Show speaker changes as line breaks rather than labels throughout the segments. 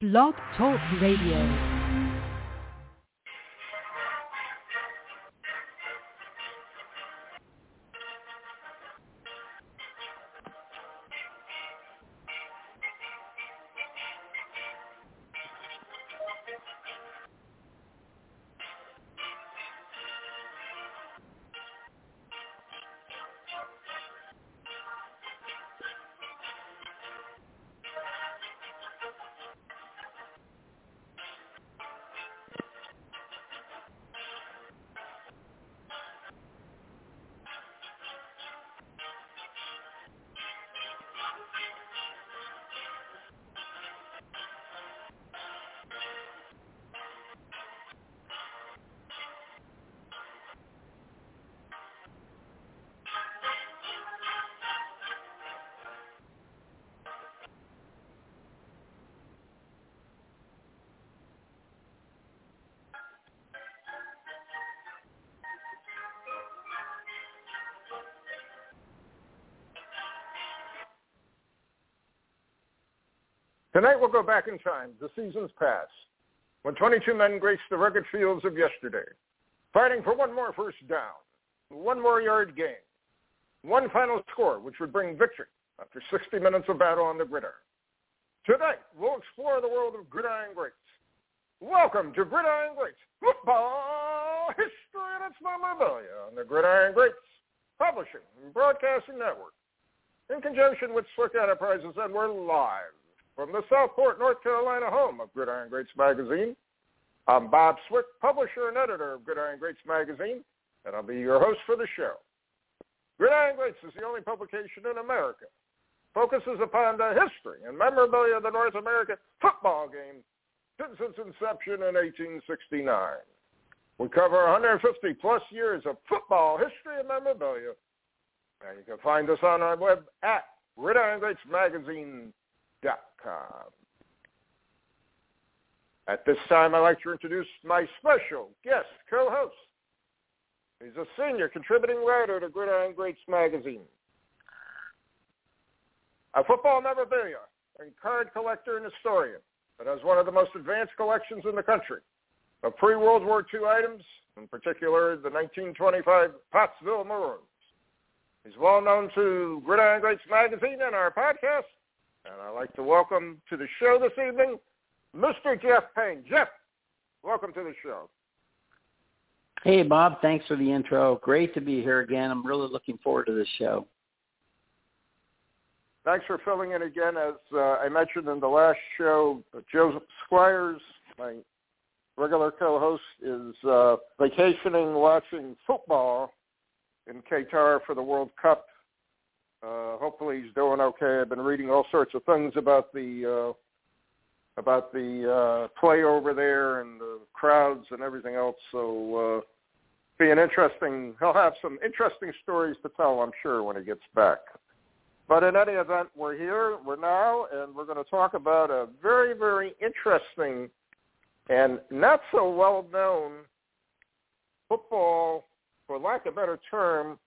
Blog Talk Radio.
Tonight we'll go back in time, the seasons past, when 22 men graced the rugged fields of yesterday, fighting for one more first down, one more yard gain, one final score which would bring victory after 60 minutes of battle on the gridiron. Tonight we'll explore the world of gridiron greats. Welcome to Gridiron Greats Football History and its memorabilia on the Gridiron Greats Publishing and Broadcasting Network in conjunction with Swick Enterprises, and we're live from the Southport, North Carolina home of Gridiron Greats Magazine. I'm Bob Swick, publisher and editor of Gridiron Greats Magazine, and I'll be your host for the show. Gridiron Greats is the only publication in America focuses upon the history and memorabilia of the North American football game since its inception in 1869. We cover 150 plus years of football history and memorabilia, and you can find us on our web at gridirongreatsmagazine.com com. At this time, I'd like to introduce my special guest co-host. He's a senior contributing writer to Gridiron Greats magazine, a football memorabilia and card collector and historian that has one of the most advanced collections in the country of pre-World War II items, in particular the 1925 Pottsville Maroons. He's well known to Gridiron Greats magazine and our podcast, and I'd like to welcome to the show this evening Mr. Jeff Payne. Jeff, welcome to the show.
Hey, Bob. Thanks for the intro. Great to be here again. I'm really looking forward to this show.
Thanks for filling in again. As uh, I mentioned in the last show, Joe Squires, my regular co-host, is uh, vacationing watching football in Qatar for the World Cup uh, hopefully he's doing okay. I've been reading all sorts of things about the uh, about the uh, play over there and the crowds and everything else. So uh, be an interesting. He'll have some interesting stories to tell, I'm sure, when he gets back. But in any event, we're here, we're now, and we're going to talk about a very, very interesting and not so well known football, for lack of a better term,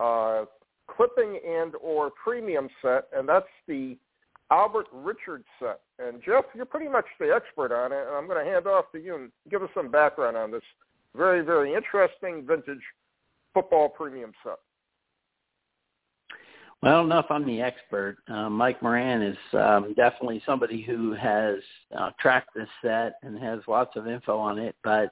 uh, clipping and or premium set, and that's the Albert Richards set. And Jeff, you're pretty much the expert on it, and I'm going to hand off to you and give us some background on this very, very interesting vintage football premium set.
Well, enough I'm the expert. Uh, Mike Moran is um, definitely somebody who has uh, tracked this set and has lots of info on it, but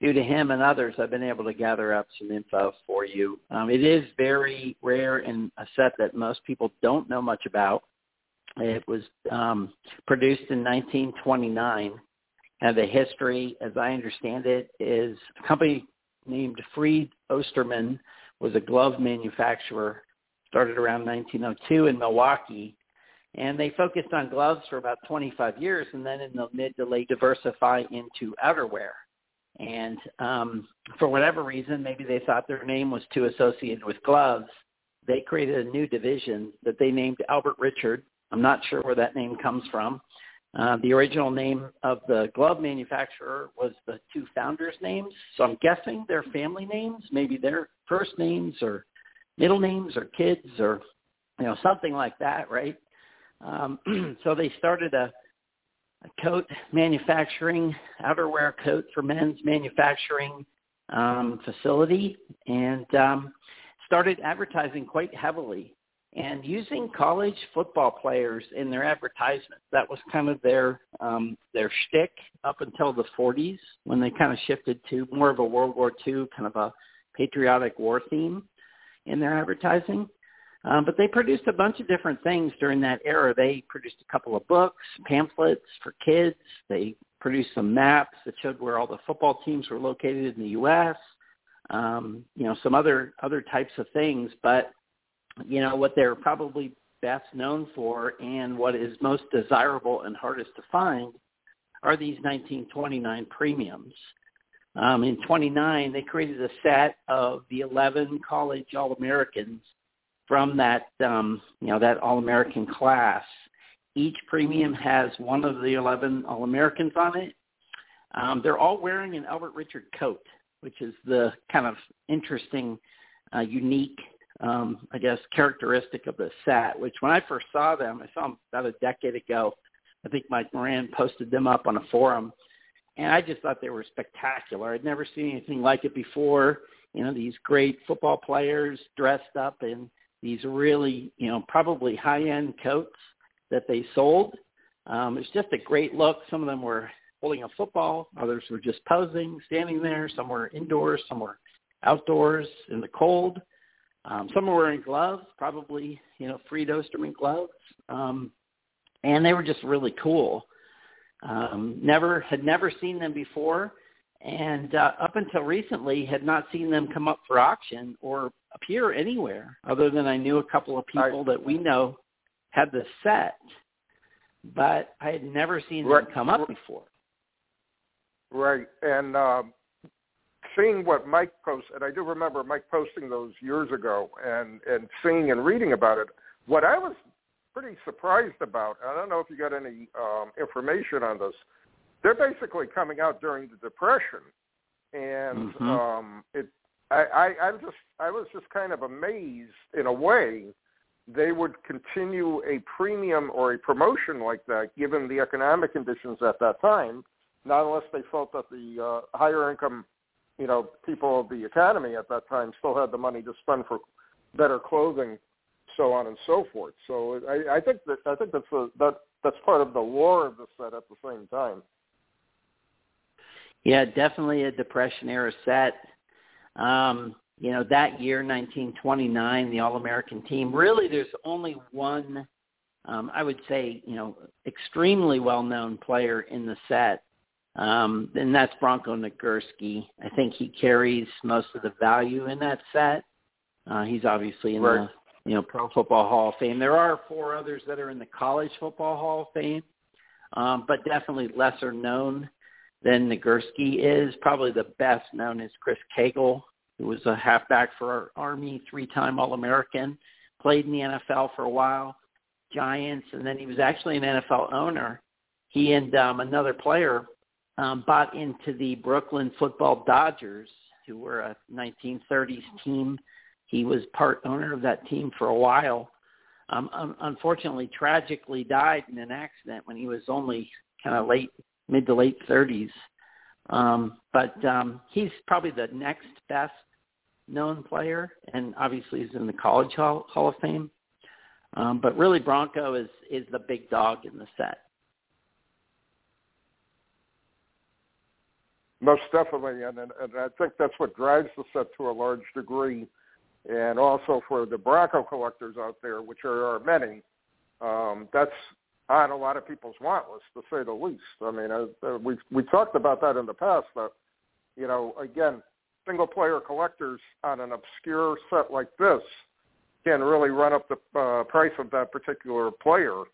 due to him and others, I've been able to gather up some info for you. Um, it is very rare and a set that most people don't know much about. It was um, produced in 1929, and the history, as I understand it, is a company named Fried Osterman was a glove manufacturer, started around 1902 in Milwaukee, and they focused on gloves for about 25 years, and then in the mid to late diversify into outerwear. And um, for whatever reason, maybe they thought their name was too associated with gloves. They created a new division that they named Albert Richard. I'm not sure where that name comes from. Uh, the original name of the glove manufacturer was the two founders' names, so I'm guessing their family names, maybe their first names or middle names or kids or you know something like that, right? Um, so they started a, a coat manufacturing, outerwear coat for men's manufacturing um, facility, and um, started advertising quite heavily and using college football players in their advertisements. That was kind of their um, their shtick up until the 40s when they kind of shifted to more of a World War II kind of a patriotic war theme in their advertising. Um, but they produced a bunch of different things during that era. They produced a couple of books, pamphlets for kids. They produced some maps that showed where all the football teams were located in the U.S. Um, you know, some other other types of things. But you know what they're probably best known for, and what is most desirable and hardest to find, are these 1929 premiums. Um, in 29, they created a set of the 11 college All-Americans from that um, you know that All American class. Each premium has one of the 11 All Americans on it. Um, they're all wearing an Albert Richard coat, which is the kind of interesting, uh, unique, um, I guess, characteristic of the set. Which when I first saw them, I saw them about a decade ago. I think Mike Moran posted them up on a forum, and I just thought they were spectacular. I'd never seen anything like it before. You know, these great football players dressed up in these really, you know, probably high-end coats that they sold. Um, it's just a great look. Some of them were holding a football. Others were just posing, standing there. Some were indoors. Some were outdoors in the cold. Um, some were wearing gloves, probably, you know, Fried Osterman gloves. Um, and they were just really cool. Um, never had never seen them before and uh, up until recently had not seen them come up for auction or appear anywhere other than I knew a couple of people that we know had the set, but I had never seen
right.
them come up before.
Right, and um, seeing what Mike posted, and I do remember Mike posting those years ago, and and seeing and reading about it. What I was pretty surprised about, I don't know if you got any um, information on this they're basically coming out during the depression. And
mm-hmm.
um it I, I i'm just i was just kind of amazed in a way they would continue a premium or a promotion like that given the economic conditions at that time not unless they felt that the uh, higher income you know people of the economy at that time still had the money to spend for better clothing so on and so forth. So i i think that i think that's a that that's part of the lore of the set at the same time
yeah, definitely a depression era set. Um, you know, that year, 1929, the All-American team, really there's only one, um, I would say, you know, extremely well-known player in the set, um, and that's Bronco Nagurski. I think he carries most of the value in that set. Uh, he's obviously in
right.
the, you know, Pro Football Hall of Fame. There are four others that are in the College Football Hall of Fame, um, but definitely lesser known than Nagurski is. Probably the best known is Chris Cagle, who was a halfback for our Army, three-time All-American, played in the NFL for a while, Giants, and then he was actually an NFL owner. He and um, another player um, bought into the Brooklyn Football Dodgers, who were a 1930s team. He was part owner of that team for a while. Um, unfortunately, tragically died in an accident when he was only kind of late mid to late 30s. Um, but um, he's probably the next best known player, and obviously he's in the College Hall, Hall of Fame. Um, but really, Bronco is is the big dog in the set.
Most definitely, and, and I think that's what drives the set to a large degree. And also for the Bronco collectors out there, which are, are many, um, that's on a lot of people's want list, to say the least. I mean, uh, uh, we we talked about that in the past. That you know, again, single player collectors on an obscure set like this can really run up the uh, price of that particular player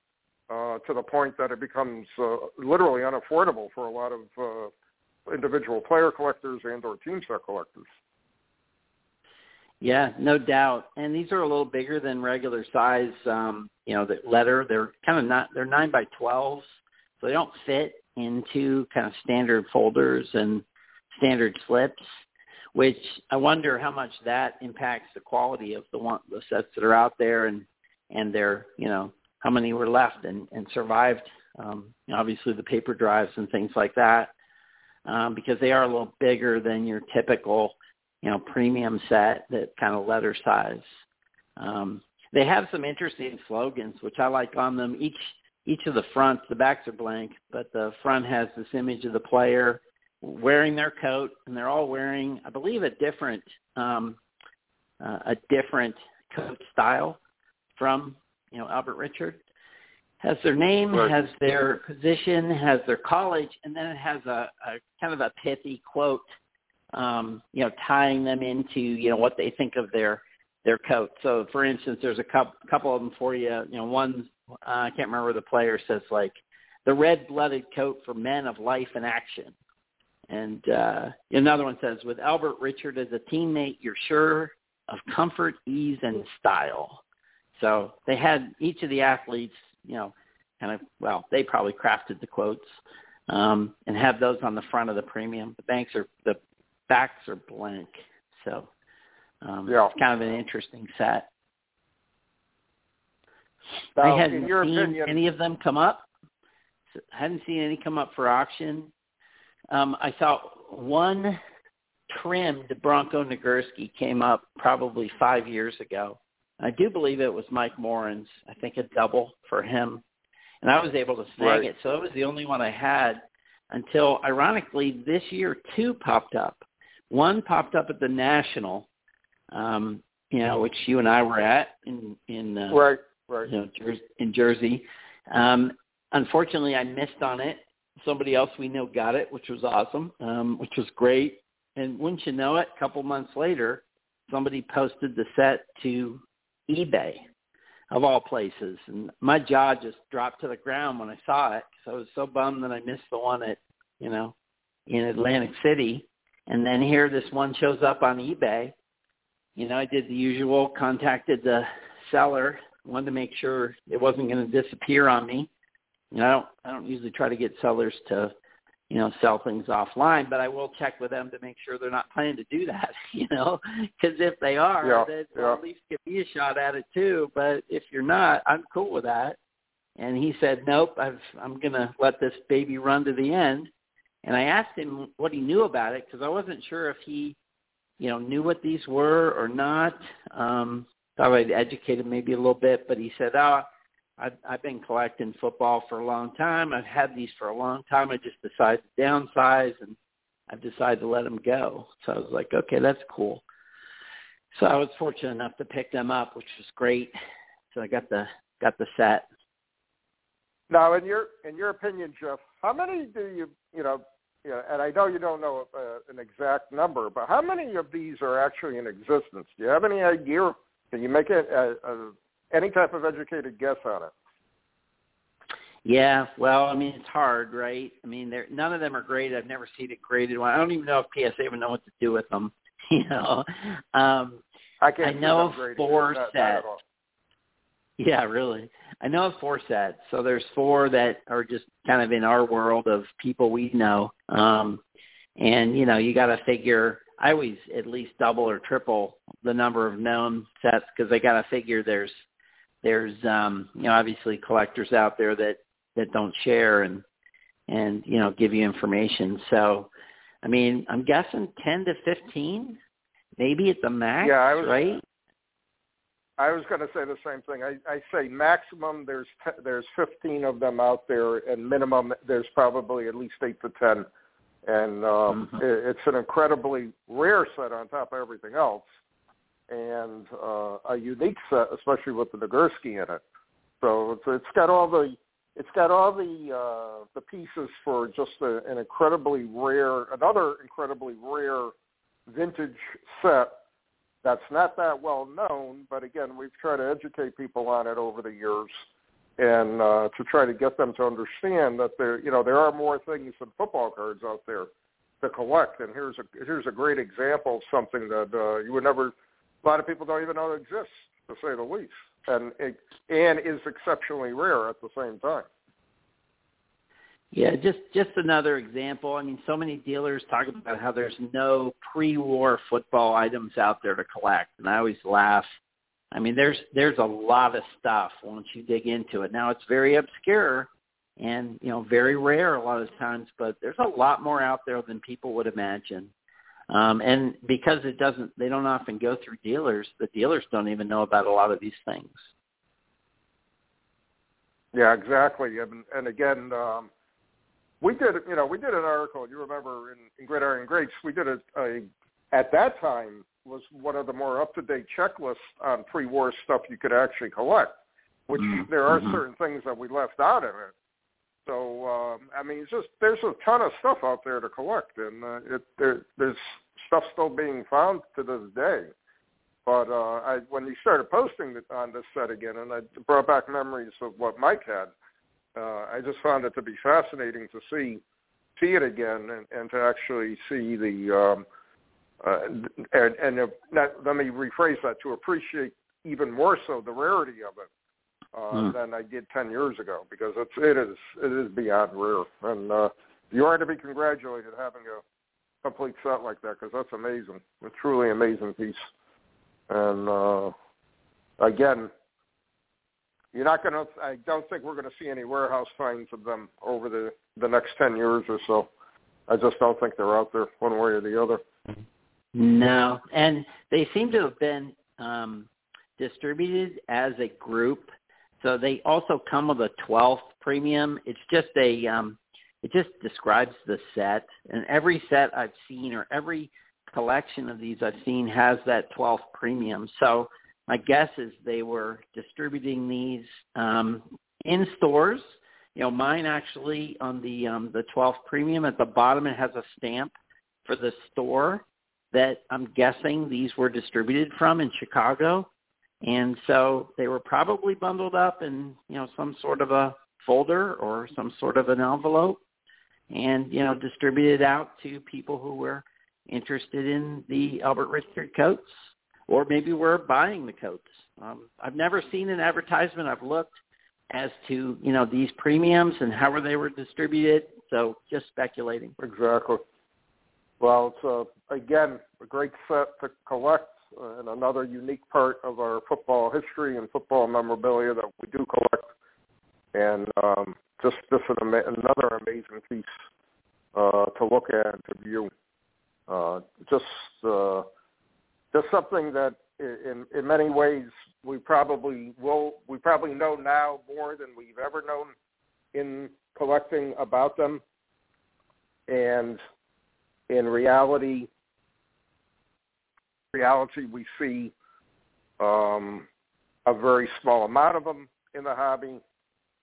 uh, to the point that it becomes uh, literally unaffordable for a lot of uh, individual player collectors and or team set collectors.
Yeah, no doubt. And these are a little bigger than regular size. Um, you know, the letter. They're kind of not. They're nine by twelves, so they don't fit into kind of standard folders and standard slips. Which I wonder how much that impacts the quality of the one the sets that are out there and and their you know how many were left and and survived. Um, obviously the paper drives and things like that um, because they are a little bigger than your typical you know, premium set that kind of letter size. Um, they have some interesting slogans, which I like on them. Each each of the fronts, the backs are blank, but the front has this image of the player wearing their coat, and they're all wearing, I believe, a different um, uh, a different coat style from you know Albert Richard. Has their name, right. has their position, has their college, and then it has a, a kind of a pithy quote um, you know, tying them into, you know, what they think of their their coat. So, for instance, there's a couple, couple of them for you. You know, one uh, I can't remember the player says like the red-blooded coat for men of life and action. And uh, another one says, with Albert Richard as a teammate, you're sure of comfort, ease, and style. So they had each of the athletes, you know, kind of well, they probably crafted the quotes um, and have those on the front of the premium. The banks are the backs are blank. So um, yeah. it's kind of an interesting set.
Now,
I hadn't seen
opinion,
any of them come up. Hadn't seen any come up for auction. Um, I saw one trimmed Bronco Nagurski came up probably five years ago. I do believe it was Mike Morin's. I think a double for him, and I was able to snag
right.
it. So it was the only one I had until, ironically, this year two popped up. One popped up at the National, um, you know, which you and I were at in in uh,
right, right,
you know, Jer- in Jersey. Um, unfortunately, I missed on it. Somebody else we know got it, which was awesome, um, which was great. And wouldn't you know it, a couple months later, somebody posted the set to eBay, of all places, and my jaw just dropped to the ground when I saw it. So I was so bummed that I missed the one at, you know, in Atlantic City and then here this one shows up on eBay. You know, I did the usual, contacted the seller, wanted to make sure it wasn't going to disappear on me. You know, I don't I don't usually try to get sellers to, you know, sell things offline, but I will check with them to make sure they're not planning to do that. You know, because if they are,
yeah,
then
yeah.
at least give me a shot at it too. But if you're not, I'm cool with that. And he said, nope, I've, I'm going to let this baby run to the end. And I asked him what he knew about it because I wasn't sure if he, you know, knew what these were or not. Um, thought I'd educate him maybe a little bit, but he said, "Oh, I've, I've been collecting football for a long time. I've had these for a long time. I just decided to downsize, and I've decided to let them go." So I was like, "Okay, that's cool." So I was fortunate enough to pick them up, which was great. So I got the got the set.
Now, in your in your opinion, Jeff, how many do you you know yeah, and I know you don't know uh, an exact number, but how many of these are actually in existence? Do you have any idea? Can you make it a, a, any type of educated guess on it?
Yeah, well, I mean, it's hard, right? I mean, they're, none of them are graded. I've never seen a graded one. I don't even know if PSA even know what to do with them. You know, um,
I, can't
I know four sets. Yeah, really. I know of four sets. So there's four that are just kind of in our world of people we know. Um, and you know, you got to figure. I always at least double or triple the number of known sets because I got to figure there's there's um, you know obviously collectors out there that that don't share and and you know give you information. So I mean, I'm guessing 10 to 15, maybe at the max,
yeah, I was,
right?
I was going to say the same thing. I, I say maximum there's te- there's 15 of them out there, and minimum there's probably at least eight to 10. And um,
Mhm.
it, it's an incredibly rare set on top of everything else, and uh, a unique set, especially with the Nagurski in it. So it's, it's got all the it's got all the uh, the pieces for just a, an incredibly rare, another incredibly rare vintage set that's not that well known, but again, we've tried to educate people on it over the years. and uh, to try to get them to understand that there, you know, there are more things than football cards out there to collect. And here's a here's a great example of something that uh, you would never. A lot of people don't even know exists, to say the least, and and is exceptionally rare at the same time.
Yeah, just just another example. I mean, so many dealers talk about how there's no pre-war football items out there to collect, and I always laugh. I mean, there's there's a lot of stuff once you dig into it. Now it's very obscure and you know very rare a lot of times, but there's a lot more out there than people would imagine. Um, and because it doesn't, they don't often go through dealers. The dealers don't even know about a lot of these things.
Yeah, exactly. And, and again, um, we did you know we did an article. You remember in, in Gridiron Greats, we did a, a at that time was one of the more up to date checklists on pre-war stuff you could actually collect. Which mm-hmm. there are mm-hmm. certain things that we left out of it. So um, I mean, it's just there's a ton of stuff out there to collect, and uh, it there, there's stuff still being found to this day. But uh, I, when you started posting on this set again, and I brought back memories of what Mike had, uh, I just found it to be fascinating to see see it again and, and to actually see the um, uh, and, and uh, not, let me rephrase that to appreciate even more so the rarity of it uh, mm. than I did ten years ago because it's it is it is beyond rare and uh, you are to be congratulated having a complete set like that because that's amazing, a truly amazing piece. And uh, again, you're not going to. I don't think we're going to see any warehouse finds of them over the the next ten years or so. I just don't think they're out there one way or the other.
No, and they seem to have been um, distributed as a group. So they also come with a 12th premium. It's just a, um, it just describes the set, and every set I've seen or every collection of these I've seen has that 12th premium. So my guess is they were distributing these um, in stores. You know, mine actually on the um, the 12th premium at the bottom it has a stamp for the store that I'm guessing these were distributed from in Chicago. And so they were probably bundled up in, you know, some sort of a folder or some sort of an envelope and, you know, distributed out to people who were interested in the Albert Richard coats or maybe we're buying the coats. Um, I've never seen an advertisement. I've looked as to, you know, these premiums and how they were distributed. So just speculating.
Exactly. Well, it's uh, again a great set to collect uh, and another unique part of our football history and football memorabilia that we do collect, and um, just just an ama- another amazing piece uh, to look at and to view. Uh, just uh, just something that in in many ways we probably will we probably know now more than we've ever known in collecting about them and in reality, reality we see um, a very small amount of them in the hobby,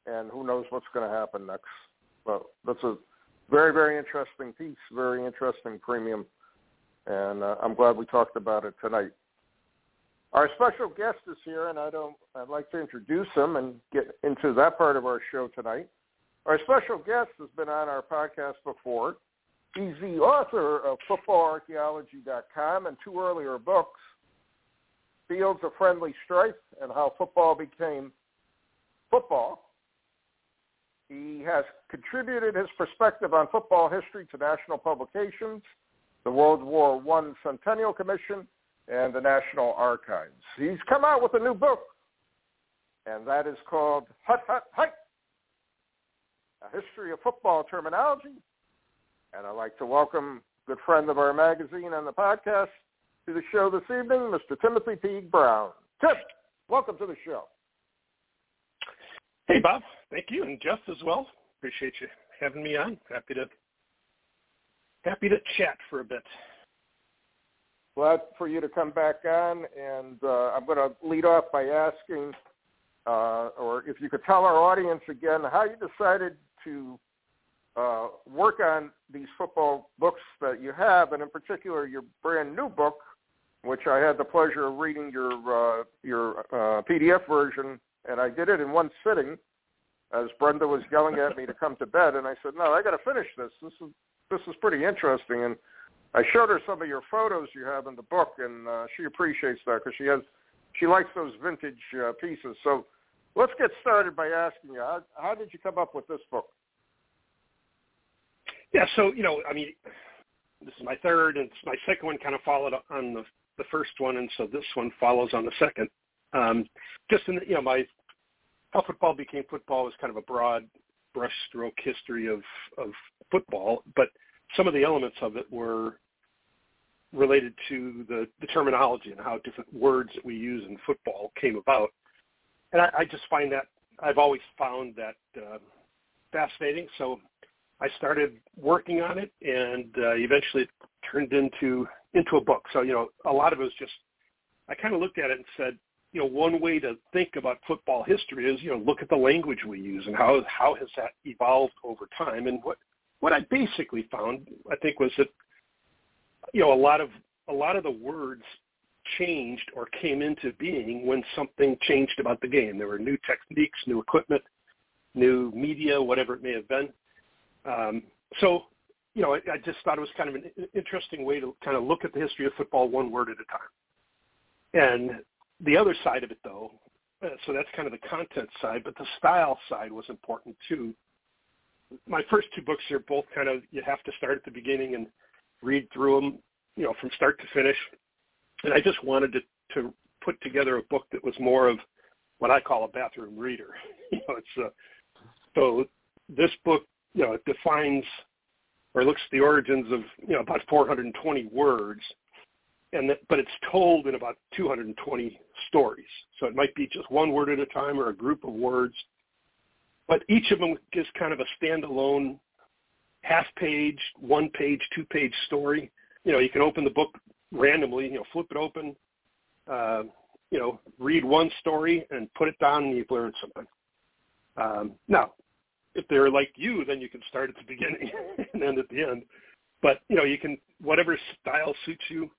and who knows what's going to happen next. But that's a very, very interesting piece, very interesting premium, and uh, I'm glad we talked about it tonight. Our special guest is here, and I don't. I'd like to introduce him and get into that part of our show tonight. Our special guest has been on our podcast before. He's the author of FootballArchaeology.com and two earlier books, Fields of Friendly Strife and How Football Became Football. He has contributed his perspective on football history to national publications, the World War I Centennial Commission, and the National Archives. He's come out with a new book, and that is called Hut Hut Hut, A History of Football Terminology and I'd like to welcome good friend of our magazine and the podcast to the show this evening, Mr. Timothy Teague Brown. Tim, welcome to the show.
Hey, Bob. Thank you, and Jeff as well. Appreciate you having me on. Happy to happy to chat for a bit.
Glad for you to come back on, and uh, I'm going to lead off by asking, uh, or if you could tell our audience again, how you decided to uh, work on these football books that you have, and in particular your brand new book, which I had the pleasure of reading your uh, your uh, PDF version, and I did it in one sitting. as Brenda was yelling at me to come to bed, and I said, "No, I got to finish this. This is this is pretty interesting." And I showed her some of your photos you have in the book, and uh, she appreciates that because she has she likes those vintage uh, pieces. So let's get started by asking you, how, how did you come up with this book?
Yeah, so you know, I mean, this is my third, and my second one kind of followed on the the first one, and so this one follows on the second. Um, just in the, you know, my how football became football is kind of a broad brushstroke history of of football, but some of the elements of it were related to the, the terminology and how different words that we use in football came about. And I, I just find that I've always found that uh, fascinating. So I started working on it, and uh, eventually it turned into into a book. So you know, a lot of it was just I kind of looked at it and said, you know, one way to think about football history is you know look at the language we use and how how has that evolved over time. And what what I basically found, I think, was that you know a lot of a lot of the words changed or came into being when something changed about the game. There were new techniques, new equipment, new media, whatever it may have been. Um, so, you know, I, I just thought it was kind of an interesting way to kind of look at the history of football one word at a time. And the other side of it, though, uh, so that's kind of the content side, but the style side was important too. My first two books are both kind of you have to start at the beginning and read through them, you know, from start to finish. And I just wanted to, to put together a book that was more of what I call a bathroom reader. you know, it's a, uh, so this book, you know, it defines or looks at the origins of, you know, about 420 words, and that, but it's told in about 220 stories. So it might be just one word at a time or a group of words, but each of them is kind of a standalone half page, one page, two page story. You know, you can open the book randomly, you know, flip it open, uh, you know, read one story and put it down and you've learned something. Um, now, if they're like you, then you can start at the beginning and end at the end. But, you know, you can, whatever style suits you,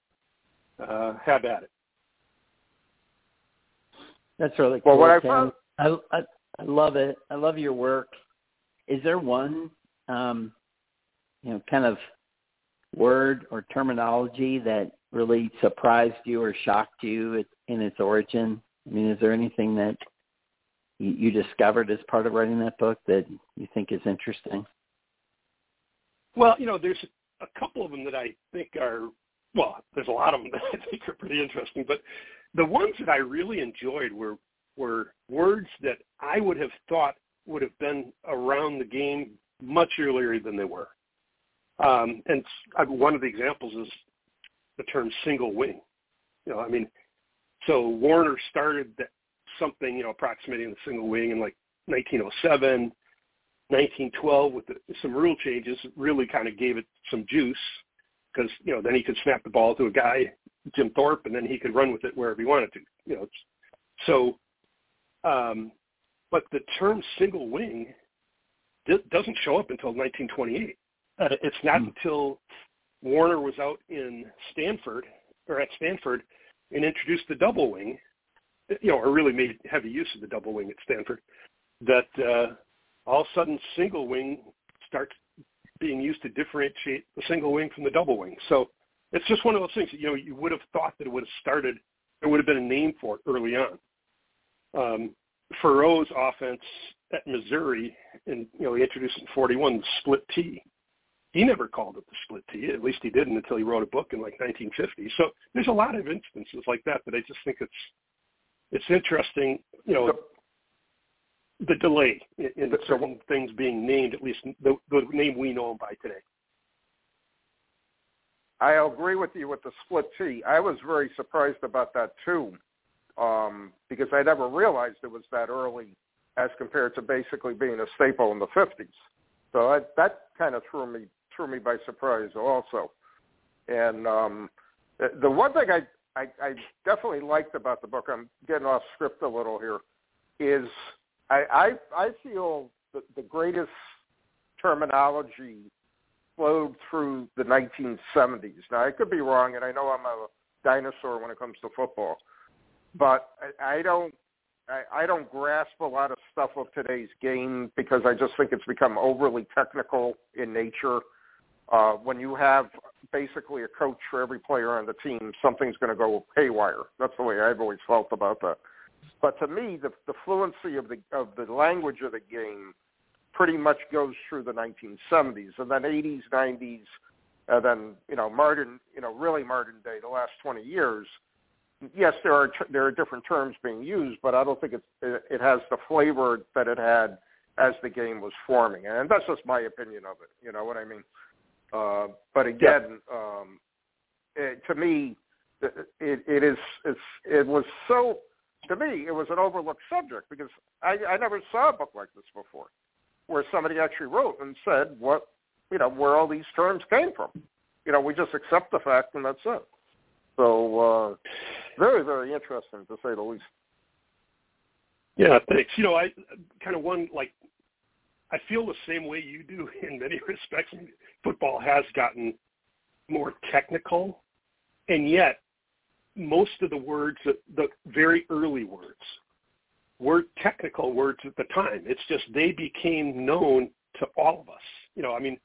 uh, have at it.
That's really cool.
Well, what I found,
I, I, I love it. I love your work. Is there one um, you know, kind of word or terminology that really surprised you or shocked you in its origin? I mean, is there anything that you discovered as part of writing that book that you think is interesting?
Well, you know, there's a couple of them that I think are, well, there's a lot of them that I think are pretty interesting, but the ones that I really enjoyed were were words that I would have thought would have been around the game much earlier than they were. Um, and one of the examples is the term single wing. You know, I mean, so Warner started that something, you know, approximating the single wing in like 1907, 1912 with the, some rule changes really kind of gave it some juice because, you know, then he could snap the ball to a guy, Jim Thorpe, and then he could run with it wherever he wanted to, you know. So, um, but the term single wing doesn't show up until 1928. Uh, it's not mm. until Warner was out in Stanford or at Stanford and introduced the double wing, you know, or really made heavy use of the double wing at Stanford, that uh, all of a sudden single wing starts being used to differentiate the single wing from the double wing. So it's just one of those things. You know, you would have thought that it would have started. There would have been a name for it early on. Um, Faurot's offense at Missouri, and you know, he introduced in '41, the split T he never called it the split T. At least he didn't until he wrote a book in like 1950. So there's a lot of instances like that that I just think it's it's interesting. You know, the, delay in, in certain things being named, at least the, the name we know them by today.
I agree with you with the split T. I was very surprised about that too, um, because I never realized it was that early as compared to basically being a staple in the 50s. So I, that kind of threw me threw me by surprise also. And um, the, the one thing I, I, I definitely liked about the book, I'm getting off script a little here, is I, I, I feel the, the greatest terminology flowed through the 1970s. Now, I could be wrong, and I know I'm a dinosaur when it comes to football, but I, I don't I, I don't grasp a lot of stuff of today's game because I just think it's become overly technical in nature. Uh, when you have basically a coach for every player on the team, something's going to go haywire. That's the way I've always felt about that. But to me, the, the fluency of the of the language of the game pretty much goes through the 1970s and then 80s, 90s, and then you know modern, you know really modern day, the last 20 years. Yes, there are there are different terms being used, but I don't think it it has the flavor that it had as the game was forming, and that's just my opinion of it. You know what I mean? Uh, but again, yeah. um, it, to me, it, it is it's it was so to me it was an overlooked subject because I, I never saw a book like this before, where somebody actually wrote and said what you know where all these terms came from. You know, we just accept the fact and that's it. So uh, very very interesting to say the least.
Yeah, thanks. You know, I kind of one like I feel the same way you do in many respects. Football has gotten more technical, and yet most of the words, the very early words, were technical words at the time. It's just they became known to all of us. You know, I mean,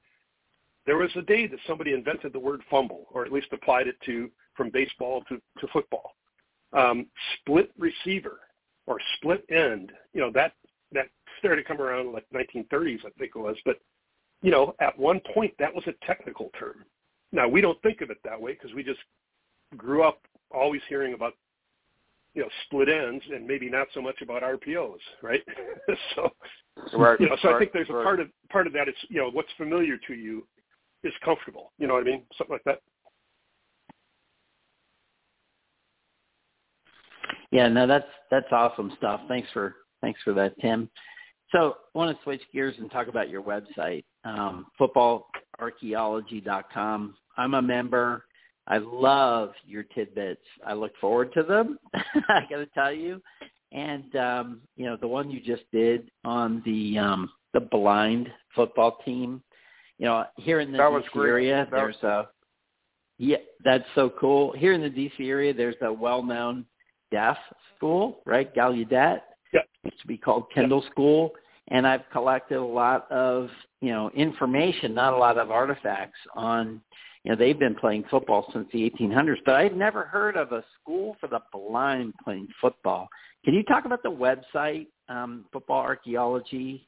there was a day that somebody invented the word fumble, or at least applied it to from baseball to, to football. Um, split receiver or split end, you know, that that started to come around like 1930s, I think it was. But you know, at one point that was a technical term. Now we don't think of it that way because we just grew up always hearing about you know split ends and maybe not so much about RPOs, right? so right, you know, so right, I think there's a part of part of that. It's you know what's familiar to you is comfortable. You know what I mean? Something like that.
Yeah, no, that's that's awesome stuff. Thanks for thanks for that, Tim. So I want to switch gears and talk about your website, um, footballarchaeology.com. I'm a member. I love your tidbits. I look forward to them. I got to tell you, and um, you know the one you just did on the um, the blind football team. You know, here in the
that
DC area, there's a yeah, that's so cool. Here in the DC area, there's a well-known deaf school, right? Gallaudet
Yep.
Used to be called Kendall yep. School. And I've collected a lot of, you know, information, not a lot of artifacts on, you know, they've been playing football since the 1800s, but I've never heard of a school for the blind playing football. Can you talk about the website, um, Football Archaeology,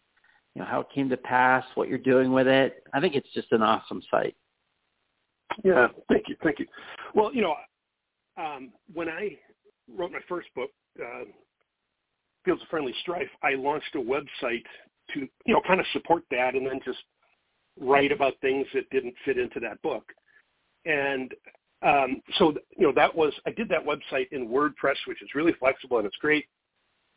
you know, how it came to pass, what you're doing with it? I think it's just an awesome site.
Yeah, thank you, thank you. Well, you know, um, when I wrote my first book, uh, Fields of Friendly Strife, I launched a website to, you know, kind of support that and then just write about things that didn't fit into that book. And um, so, you know, that was, I did that website in WordPress, which is really flexible and it's great,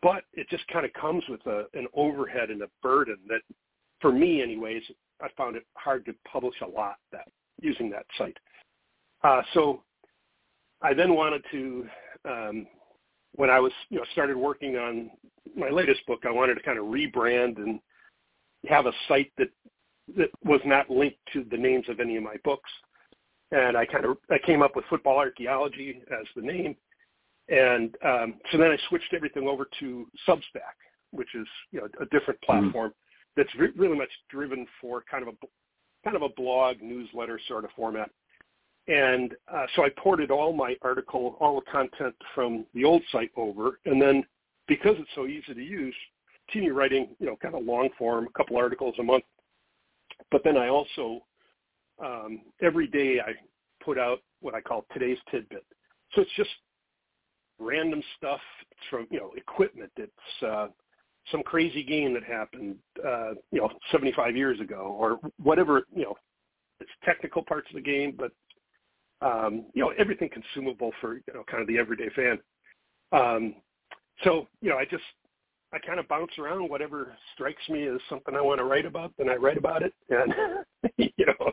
but it just kind of comes with a, an overhead and a burden that, for me anyways, I found it hard to publish a lot that using that site. Uh, so I then wanted to um, when I was, you know, started working on my latest book, I wanted to kind of rebrand and have a site that that was not linked to the names of any of my books. And I kind of I came up with football archaeology as the name, and um, so then I switched everything over to Substack, which is you know a different mm-hmm. platform mm-hmm. that's re- really much driven for kind of a kind of a blog newsletter sort of format. And uh, so I ported all my article, all the content from the old site over, and then because it's so easy to use, continue writing, you know, kind of long form, a couple articles a month. But then I also um, every day I put out what I call today's tidbit. So it's just random stuff from you know equipment. It's uh, some crazy game that happened, uh, you know, 75 years ago, or whatever. You know, it's technical parts of the game, but um, you know, everything consumable for, you know, kind of the everyday fan. Um, so, you know, I just, I kind of bounce around whatever strikes me as something I want to write about, then I write about it. And, you know,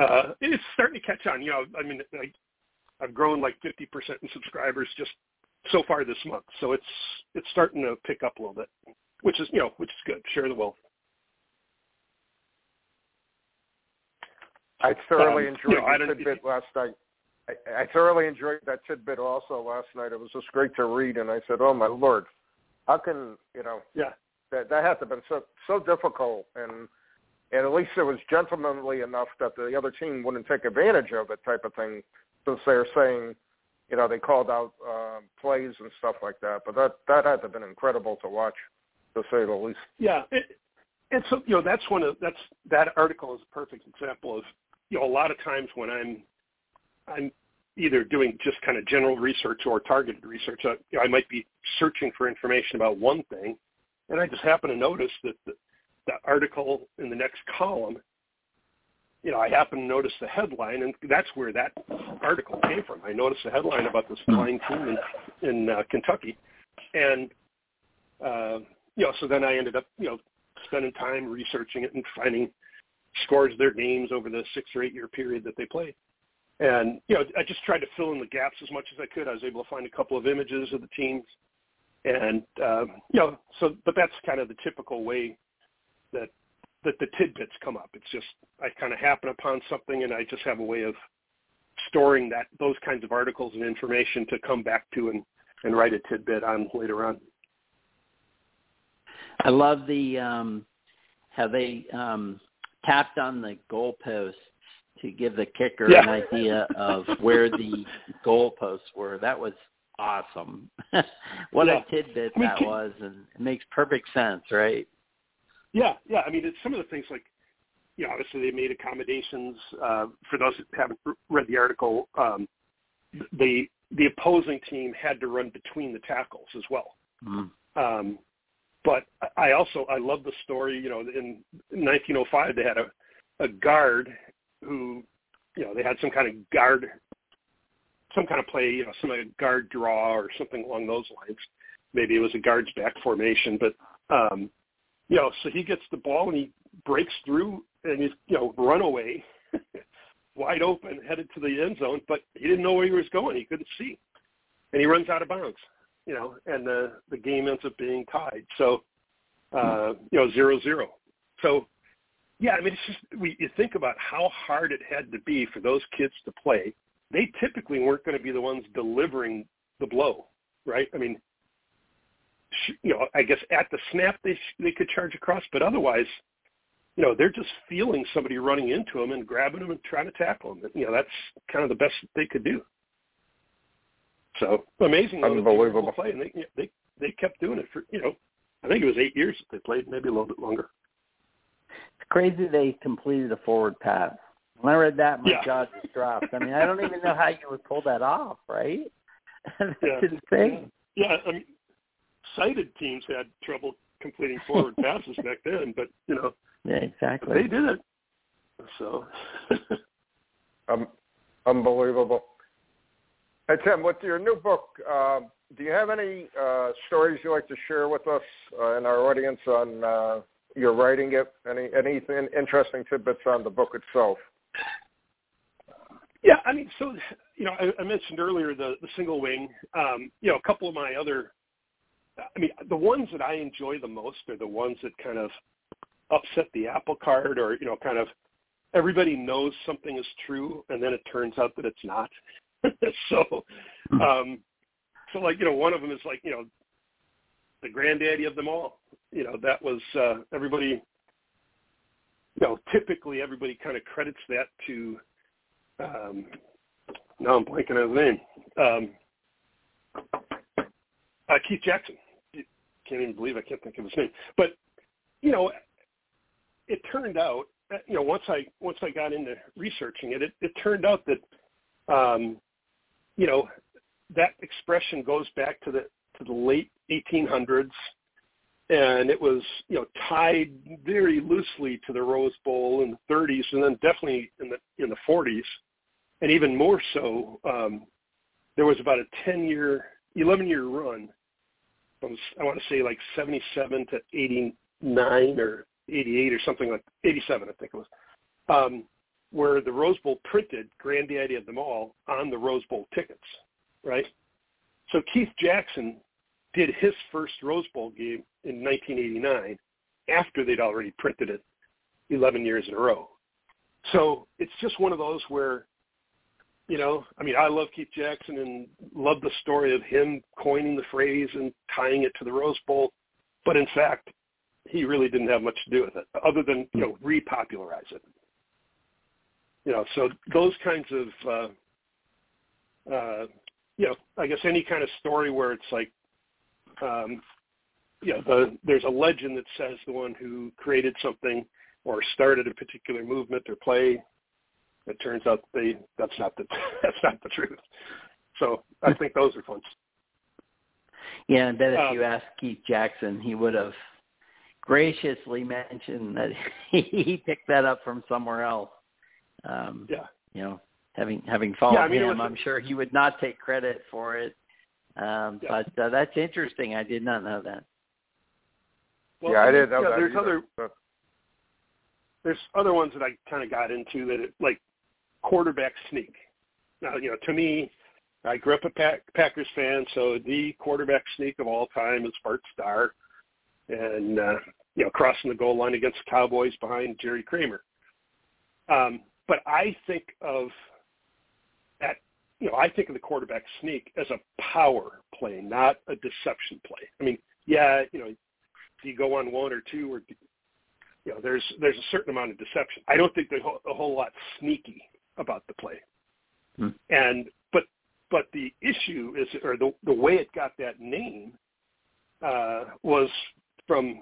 uh, it's starting to catch on, you know, I mean, I, I've grown like 50% in subscribers just so far this month. So it's, it's starting to pick up a little bit, which is, you know, which is good. Share the wealth.
I thoroughly um, enjoyed you know, tidbit last night. I, I thoroughly enjoyed that tidbit also last night. It was just great to read, and I said, "Oh my lord, how can you know?
Yeah.
That that has to have been so so difficult, and and at least it was gentlemanly enough that the other team wouldn't take advantage of it, type of thing, since they're saying, you know, they called out uh, plays and stuff like that. But that that had to have been incredible to watch, to say the least.
Yeah, it, so you know that's one of that's that article is a perfect example of you know a lot of times when I'm I'm either doing just kind of general research or targeted research. I, you know, I might be searching for information about one thing, and I just happen to notice that the, the article in the next column, you know, I happen to notice the headline, and that's where that article came from. I noticed the headline about this flying team in, in uh, Kentucky, and uh, you know, so then I ended up, you know, spending time researching it and finding scores of their games over the six or eight year period that they played. And you know, I just tried to fill in the gaps as much as I could. I was able to find a couple of images of the teams, and um, you know, so but that's kind of the typical way that that the tidbits come up. It's just I kind of happen upon something, and I just have a way of storing that those kinds of articles and information to come back to and and write a tidbit on later on.
I love the um how they um tapped on the goalposts to give the kicker
Yeah.
an idea of where the goalposts were. That was awesome. what
Yeah.
a tidbit that was, and it makes perfect sense, right?
Yeah, yeah. I mean, it's some of the things like, you know, obviously they made accommodations uh, for those that haven't read the article. Um, the the opposing team had to run between the tackles as well.
Mm.
Um, but I also I love the story. You know, in 1905 they had a a guard who, you know, they had some kind of guard, some kind of play, you know, some kind of guard draw or something along those lines. Maybe it was a guards back formation, but um, you know, so he gets the ball and he breaks through and he's you know run away, wide open, headed to the end zone, but he didn't know where he was going. He couldn't see, and he runs out of bounds you know, and the the game ends up being tied. So, uh, you know, zero zero. So, yeah, I mean, it's just we you think about how hard it had to be for those kids to play. They typically weren't going to be the ones delivering the blow, right? I mean, you know, I guess at the snap they they could charge across, but otherwise, you know, they're just feeling somebody running into them and grabbing them and trying to tackle them. You know, that's kind of the best they could do. So amazing, though, that they were able to
Unbelievable.
play, and they they they kept doing it for you know, I think it was eight years that they played, maybe a little bit longer.
It's crazy they completed a forward pass. When I read that, my
Yeah.
jaw just dropped. I mean, I don't even know how you would pull that off, right? That's
Yeah.
insane.
Yeah, I mean, sighted teams had trouble completing forward passes back then, but you know
Yeah, exactly.
they did it. So
Um, unbelievable. Hey Tim, with your new book, um, do you have any uh, stories you'd like to share with us uh, and our audience on uh, your writing it? Any anything interesting tidbits on the book itself?
Yeah, I mean, so you know, I, I mentioned earlier the the single wing. Um, you know, a couple of my other, I mean, the ones that I enjoy the most are the ones that kind of upset the apple cart, or you know, kind of everybody knows something is true, and then it turns out that it's not. so, um, so like you know, one of them is like you know, the granddaddy of them all. You know, that was uh, everybody. You know, typically everybody kind of credits that to um, now I'm blanking on his name. Um, uh, Keith Jackson. Can't even believe I can't think of his name. But you know, it turned out, uh, you know, once I once I got into researching it, it, it turned out that, um, you know, that expression goes back to the to the late 1800s, and it was you know tied very loosely to the Rose Bowl in the 30s, and then definitely in the in the 40s and even more so, um, there was about a 10 year, 11 year run I want to say like 77 to 89 or 88 or something like 87, I think it was, um, where the Rose Bowl printed Granddaddy of them all on the Rose Bowl tickets, right? So Keith Jackson did his first Rose Bowl game in 1989 after they'd already printed it 11 years in a row. So it's just one of those where You know, I mean, I love Keith Jackson and love the story of him coining the phrase and tying it to the Rose Bowl. But in fact, he really didn't have much to do with it, other than you know repopularize it. You know, so those kinds of, uh, uh, you know, I guess any kind of story where it's like, um, you know, the, there's a legend that says the one who created something or started a particular movement or play it turns out they that's not the that's not the truth. So I think those are fun.
Yeah, I bet if
Um,
you asked Keith Jackson, he would have graciously mentioned that he picked that up from somewhere else. Um,
Yeah.
You know, having having followed
Yeah, I mean,
him,
was-
I'm sure he would not take credit for it. Um,
Yeah.
But uh, that's interesting. I did not know that.
Well,
yeah, I didn't know
you
that
There's
either.
other there's other ones that I kind of got into that it, like quarterback sneak. Now, you know, to me, I grew up a Pack, Packers fan, so the quarterback sneak of all time is Bart Starr, and uh, you know, crossing the goal line against the Cowboys behind Jerry Kramer. Um, but I think of that, you know, I think of the quarterback sneak as a power play, not a deception play. I mean, yeah, you know, you go on one or two, or you know, there's there's a certain amount of deception. I don't think there's a whole lot sneaky about the play.
Hmm.
And but but the issue is, or the the way it got that name uh, was from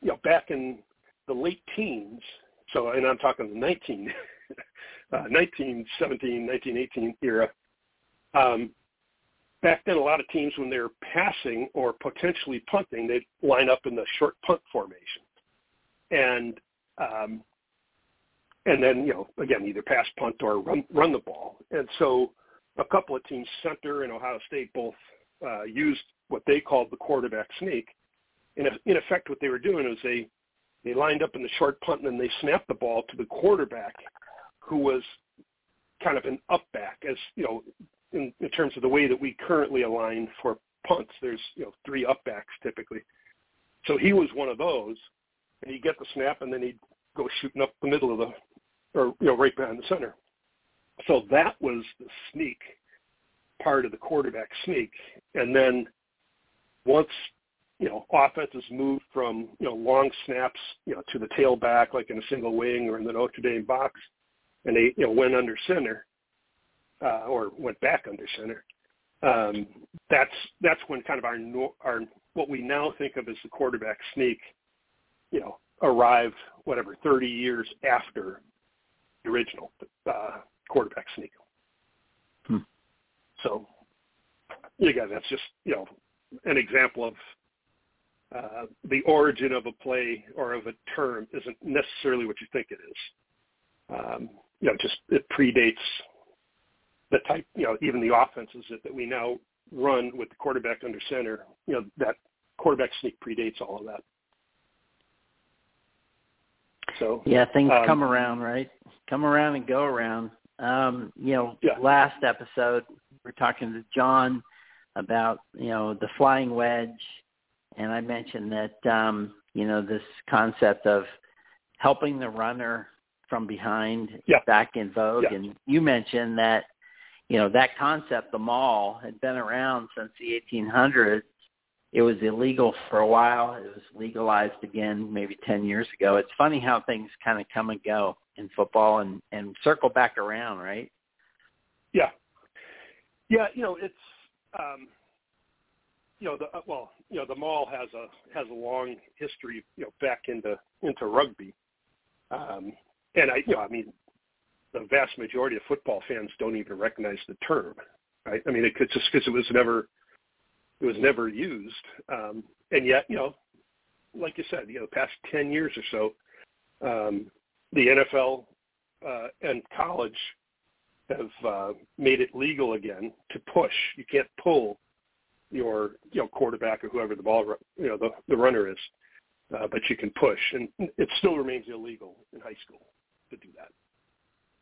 you know back in the late teens. So, and I'm talking the 19, uh, 1917, 1918 era. Um, back then, a lot of teams, when they were passing or potentially punting, they'd line up in the short punt formation, and um, and then you know again either pass, punt, or run run the ball. And so, a couple of teams, Centre and Ohio State, both uh, used what they called the quarterback sneak. In, in effect, what they were doing was they they lined up in the short punt and then they snapped the ball to the quarterback, who was kind of an up back, as you know, in, in terms of the way that we currently align for punts. There's you know three up backs typically, so he was one of those, and he'd get the snap and then he'd go shooting up the middle of the, or you know right behind the center. So that was the sneak part of the quarterback sneak, and then once you know, offenses moved from, you know, long snaps, you know, to the tailback like in a single wing or in the Notre Dame box and they, you know, went under center uh, or went back under center. Um, that's that's when kind of our our what we now think of as the quarterback sneak, you know, arrived whatever 30 years after the original uh, quarterback sneak.
Hmm.
So, you guys, that's just you know an example of uh, the origin of a play or of a term isn't necessarily what you think it is. Um, you know, just it predates the type, you know, even the offenses that, that we now run with the quarterback under center. You know, that quarterback sneak predates all of that. So
Yeah, things
Um,
come around, right? Come around and go around. Um, you know,
Yeah.
last episode we're talking to John about, you know, the flying wedge and I mentioned that um, you know, this concept of helping the runner from behind is
Yeah.
back in vogue
Yeah.
and you mentioned that you know, that concept, the maul, had been around since the 1800s. It was illegal for a while. It was legalized again maybe 10 years ago. It's funny how things kind of come and go in football and, and circle back around, right?
Yeah, yeah. You know, it's um, you know the uh, well, you know the maul has a has a long history, you know, back into into rugby, um, and I you know I mean the vast majority of football fans don't even recognize the term. Right? I mean, it could just because it was never it was never used, um, and yet you know, like you said, you know, the past ten years or so, um, the NFL uh, and college have uh, made it legal again to push. You can't pull your you know quarterback or whoever the ball you know the the runner is, uh, but you can push, and it still remains illegal in high school to do that.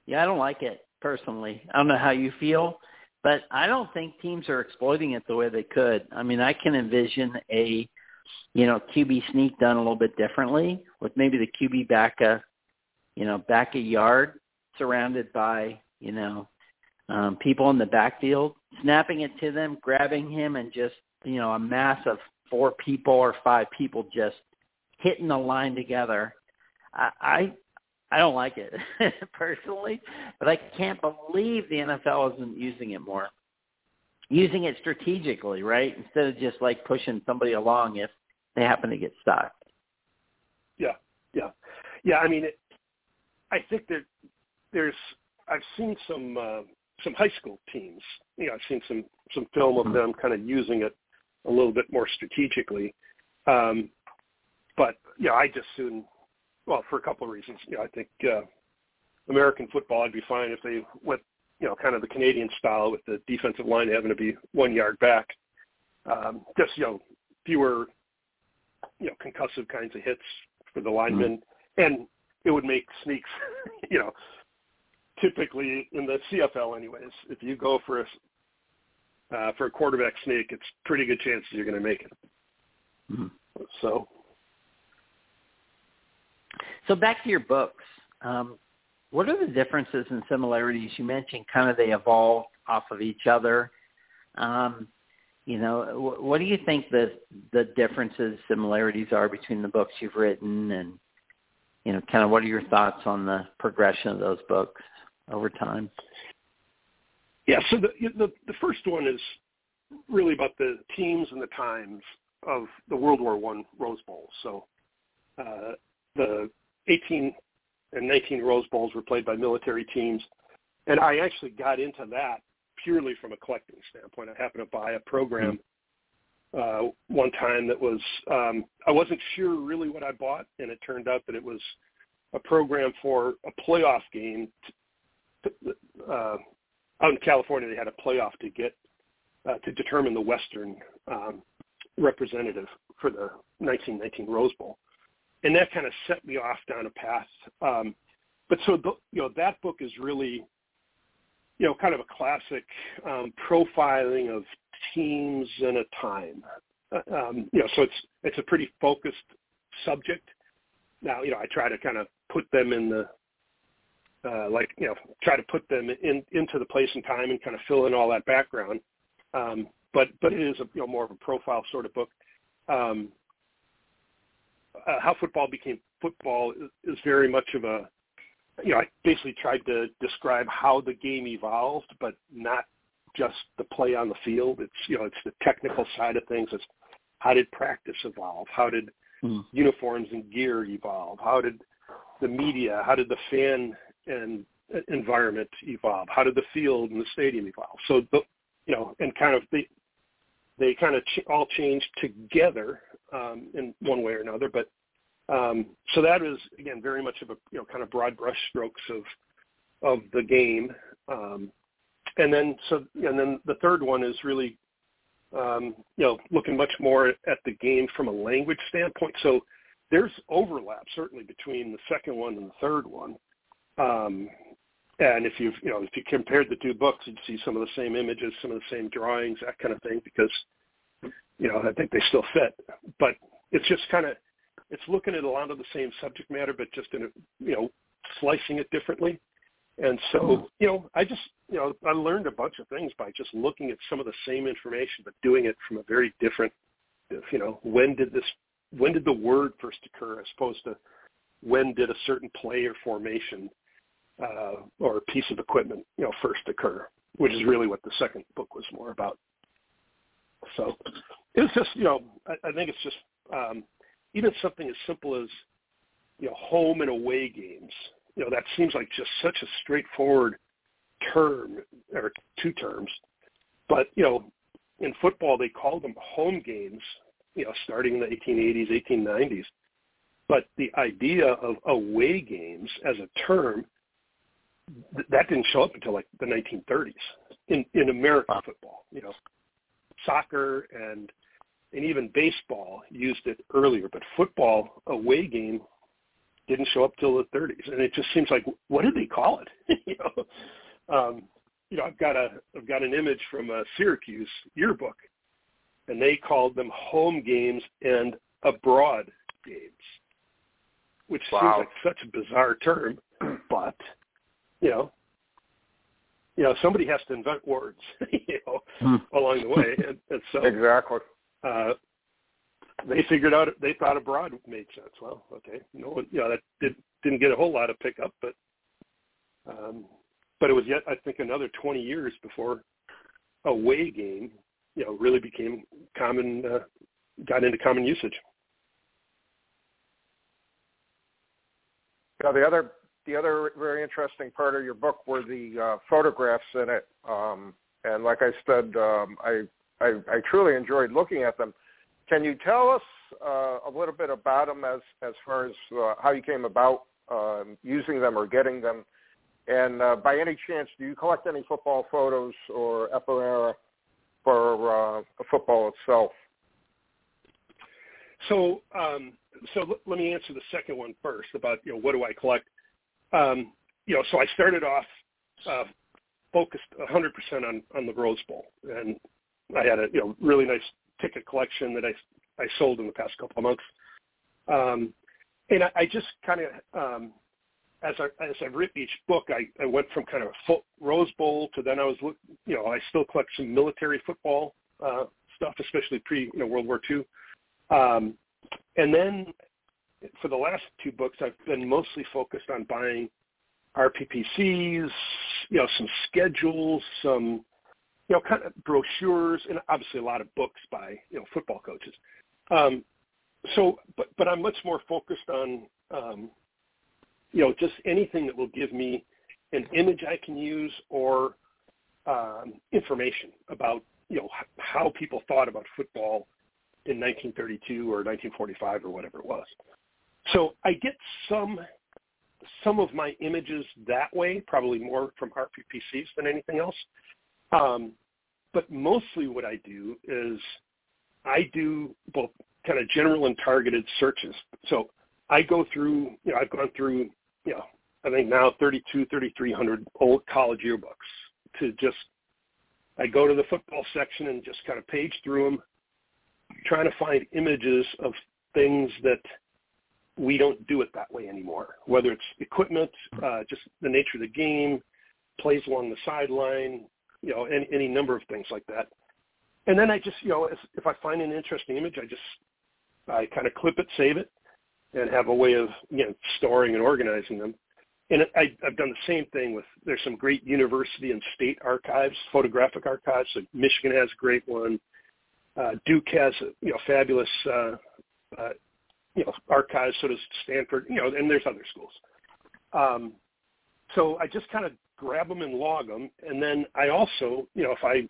Yeah, I don't like it personally. I don't know how you feel, but I don't think teams are exploiting it the way they could. I mean, I can envision a, you know, QB sneak done a little bit differently with maybe the QB back a, you know, back a yard surrounded by, you know, um, people in the backfield, snapping it to them, grabbing him, and just you know a mass of four people or five people just hitting the line together. I I, I don't like it personally, but I can't believe the NFL isn't using it more. Using it strategically, right? Instead of just like pushing somebody along if they happen to get stuck.
Yeah, yeah, yeah. I mean, it, I think that there's. I've seen some uh, some high school teams. You know, I've seen some some film of them kind of using it a little bit more strategically. Um, but yeah, I just soon, well, for a couple of reasons. You know, I think uh, American football, I'd be fine if they went, you know, kind of the Canadian style with the defensive line having to be one yard back. Um, just you know, fewer, you know, concussive kinds of hits for the linemen, mm-hmm. and it would make sneaks, you know, typically in the CFL anyways, if you go for a uh, for a quarterback sneak, it's pretty good chances you're going to make it. Mm-hmm. So,
so back to your books. Um, what are the differences and similarities? You mentioned kind of they evolve off of each other. Um, you know, what do you think the the differences, similarities are between the books you've written, and you know, kind of what are your thoughts on the progression of those books? over time?
Yeah, so the, the the first one is really about the teams and the times of the World War One Rose Bowls. So uh, the 18 and 19 Rose Bowls were played by military teams, and I actually got into that purely from a collecting standpoint. I happened to buy a program uh, one time that was um, I wasn't sure really what I bought, and it turned out that it was a program for a playoff game uh, out in California, they had a playoff to get uh, to determine the Western um, representative for the 1919 Rose Bowl, and that kind of set me off down a path. Um, but so the, you know that book is really you know kind of a classic um, profiling of teams in a time. Uh, um, you know, so it's it's a pretty focused subject. Now, you know, I try to kind of put them in the uh, like you know try to put them in into the place and time and kind of fill in all that background. Um, but but it is a, you know more of a profile sort of book. Um, uh, how football became football is, is very much of a you know I basically tried to describe how the game evolved, but not just the play on the field. It's you know it's the technical side of things. It's how did practice evolve? How did mm. uniforms and gear evolve? How did the media? How did the fan and environment evolve? How did the field and the stadium evolve? So, the, you know, and kind of they they kind of ch- all changed together um, in one way or another. But um, so that is again very much of a you know kind of broad brush strokes of of the game. Um, and then so and then the third one is really um, you know looking much more at the game from a language standpoint. So there's overlap certainly between the second one and the third one. Um, and if you've, you know, if you compared the two books, you'd see some of the same images, some of the same drawings, that kind of thing, because, you know, I think they still fit. But it's just kind of, it's looking at a lot of the same subject matter, but just in a, you know, slicing it differently. And so, hmm. you know, I just, you know, I learned a bunch of things by just looking at some of the same information, but doing it from a very different, you know, when did this, when did the word first occur as opposed to when did a certain play or formation uh, or piece of equipment, you know, first occur, which is really what the second book was more about. So it's just, you know, I, I think it's just um, even something as simple as, you know, home and away games. You know, that seems like just such a straightforward term or two terms, but you know, in football they called them home games. You know, starting in the 1880s, 1890s. But the idea of away games as a term that didn't show up until like the 1930s in in American wow. football. You know, soccer and and even baseball used it earlier, but football away game didn't show up till the 30s, and it just seems like what did they call it? you know, um, you know, I've got a I've got an image from a Syracuse yearbook, and they called them home games and abroad games, which wow. seems like such a bizarre term, but you know, you know, somebody has to invent words, you know, hmm. along the way, and, and so
exactly.
Uh, they figured out they thought abroad made sense. Well, okay, no one, you know, that did, didn't get a whole lot of pickup, but um, but it was yet I think another 20 years before away game, you know, really became common, uh, got into common usage.
Now the other the other very interesting part of your book were the uh, photographs in it, um, and like I said, um, I, I I truly enjoyed looking at them. Can you tell us uh, a little bit about them as as far as uh, how you came about um, using them or getting them? And uh, by any chance, do you collect any football photos or ephemera for uh, football itself?
So, um, so l- let me answer the second one first about you know what do I collect. Um, you know, so I started off uh, focused 100% on on the Rose Bowl, and I had a you know really nice ticket collection that I I sold in the past couple of months. Um, and I, I just kind of um, as I as I've written each book, I, I went from kind of a full Rose Bowl to then I was you know I still collect some military football uh, stuff, especially pre you know World War II, um, and then for the last two books, I've been mostly focused on buying RPPCs, you know, some schedules, some you know kind of brochures, and obviously a lot of books by you know football coaches. Um, so, but but I'm much more focused on um, you know, just anything that will give me an image I can use or um, information about, you know, how people thought about football in 1932 or 1945 or whatever it was. So I get some some of my images that way, probably more from RPPCs than anything else. Um, but mostly what I do is I do both kind of general and targeted searches. So I go through, you know, I've gone through, you know, I think now 32, 3,300 old college yearbooks to just, I go to the football section and just kind of page through them, trying to find images of things that we don't do it that way anymore, whether it's equipment, uh, just the nature of the game, plays along the sideline, you know, any, any number of things like that. And then I just, you know, if, if I find an interesting image, I just, I kind of clip it, save it, and have a way of you know storing and organizing them. And I, I've done the same thing with there's some great university and state archives, photographic archives. So Michigan has a great one. Uh, Duke has you know fabulous uh, uh, you know archives. So does Stanford. You know, and there's other schools. Um, so I just kind of grab them and log them, and then I also you know if I,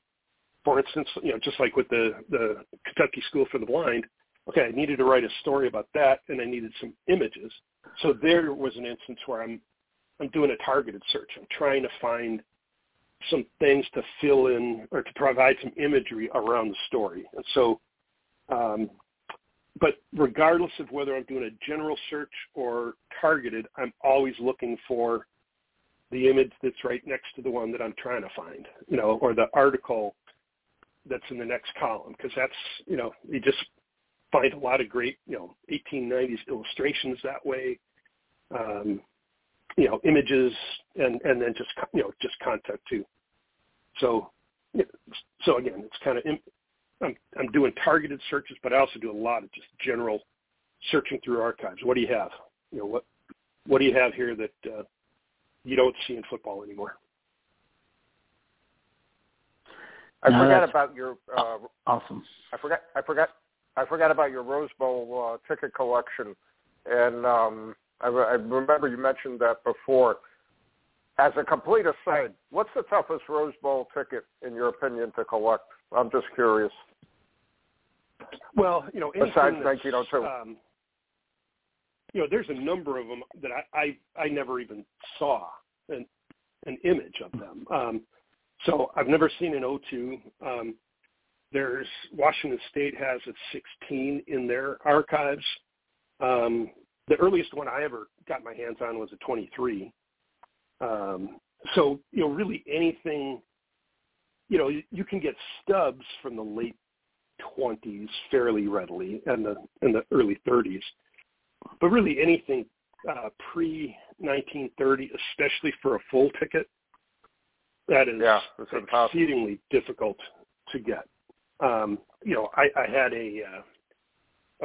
for instance, you know just like with the the Kentucky School for the Blind, okay, I needed to write a story about that, and I needed some images. So there was an instance where I'm I'm doing a targeted search. I'm trying to find some things to fill in or to provide some imagery around the story. And so, um, but regardless of whether I'm doing a general search or targeted, I'm always looking for the image that's right next to the one that I'm trying to find, you know, or the article that's in the next column because that's, you know, you just find a lot of great, you know, 1890s illustrations that way, um, you know, images, and and then just you know just content too. So, so again, it's kind of I'm I'm doing targeted searches, but I also do a lot of just general searching through archives. What do you have? You know, what what do you have here that uh, you don't see in football anymore?
I no, forgot about your. Uh,
awesome.
I forgot. I forgot. I forgot about your Rose Bowl uh, ticket collection, and um, I, I remember you mentioned that before. As a complete aside, what's the toughest Rose Bowl ticket in your opinion to collect? I'm just curious.
Well, you know,
besides 1902. Um,
you know, there's a number of them that I I, I never even saw an an image of them. Um, so I've never seen an O2. Um, there's Washington State has a 16 in their archives. Um, the earliest one I ever got my hands on was a 23. Um, so you know, really anything, you know, you, you can get stubs from the late 20s fairly readily and the in the early 30s, but really anything uh, pre 1930, especially for a full ticket, That is
Yeah,
it's
that's impossible.
exceedingly difficult to get. Um, you know, I, I had a uh,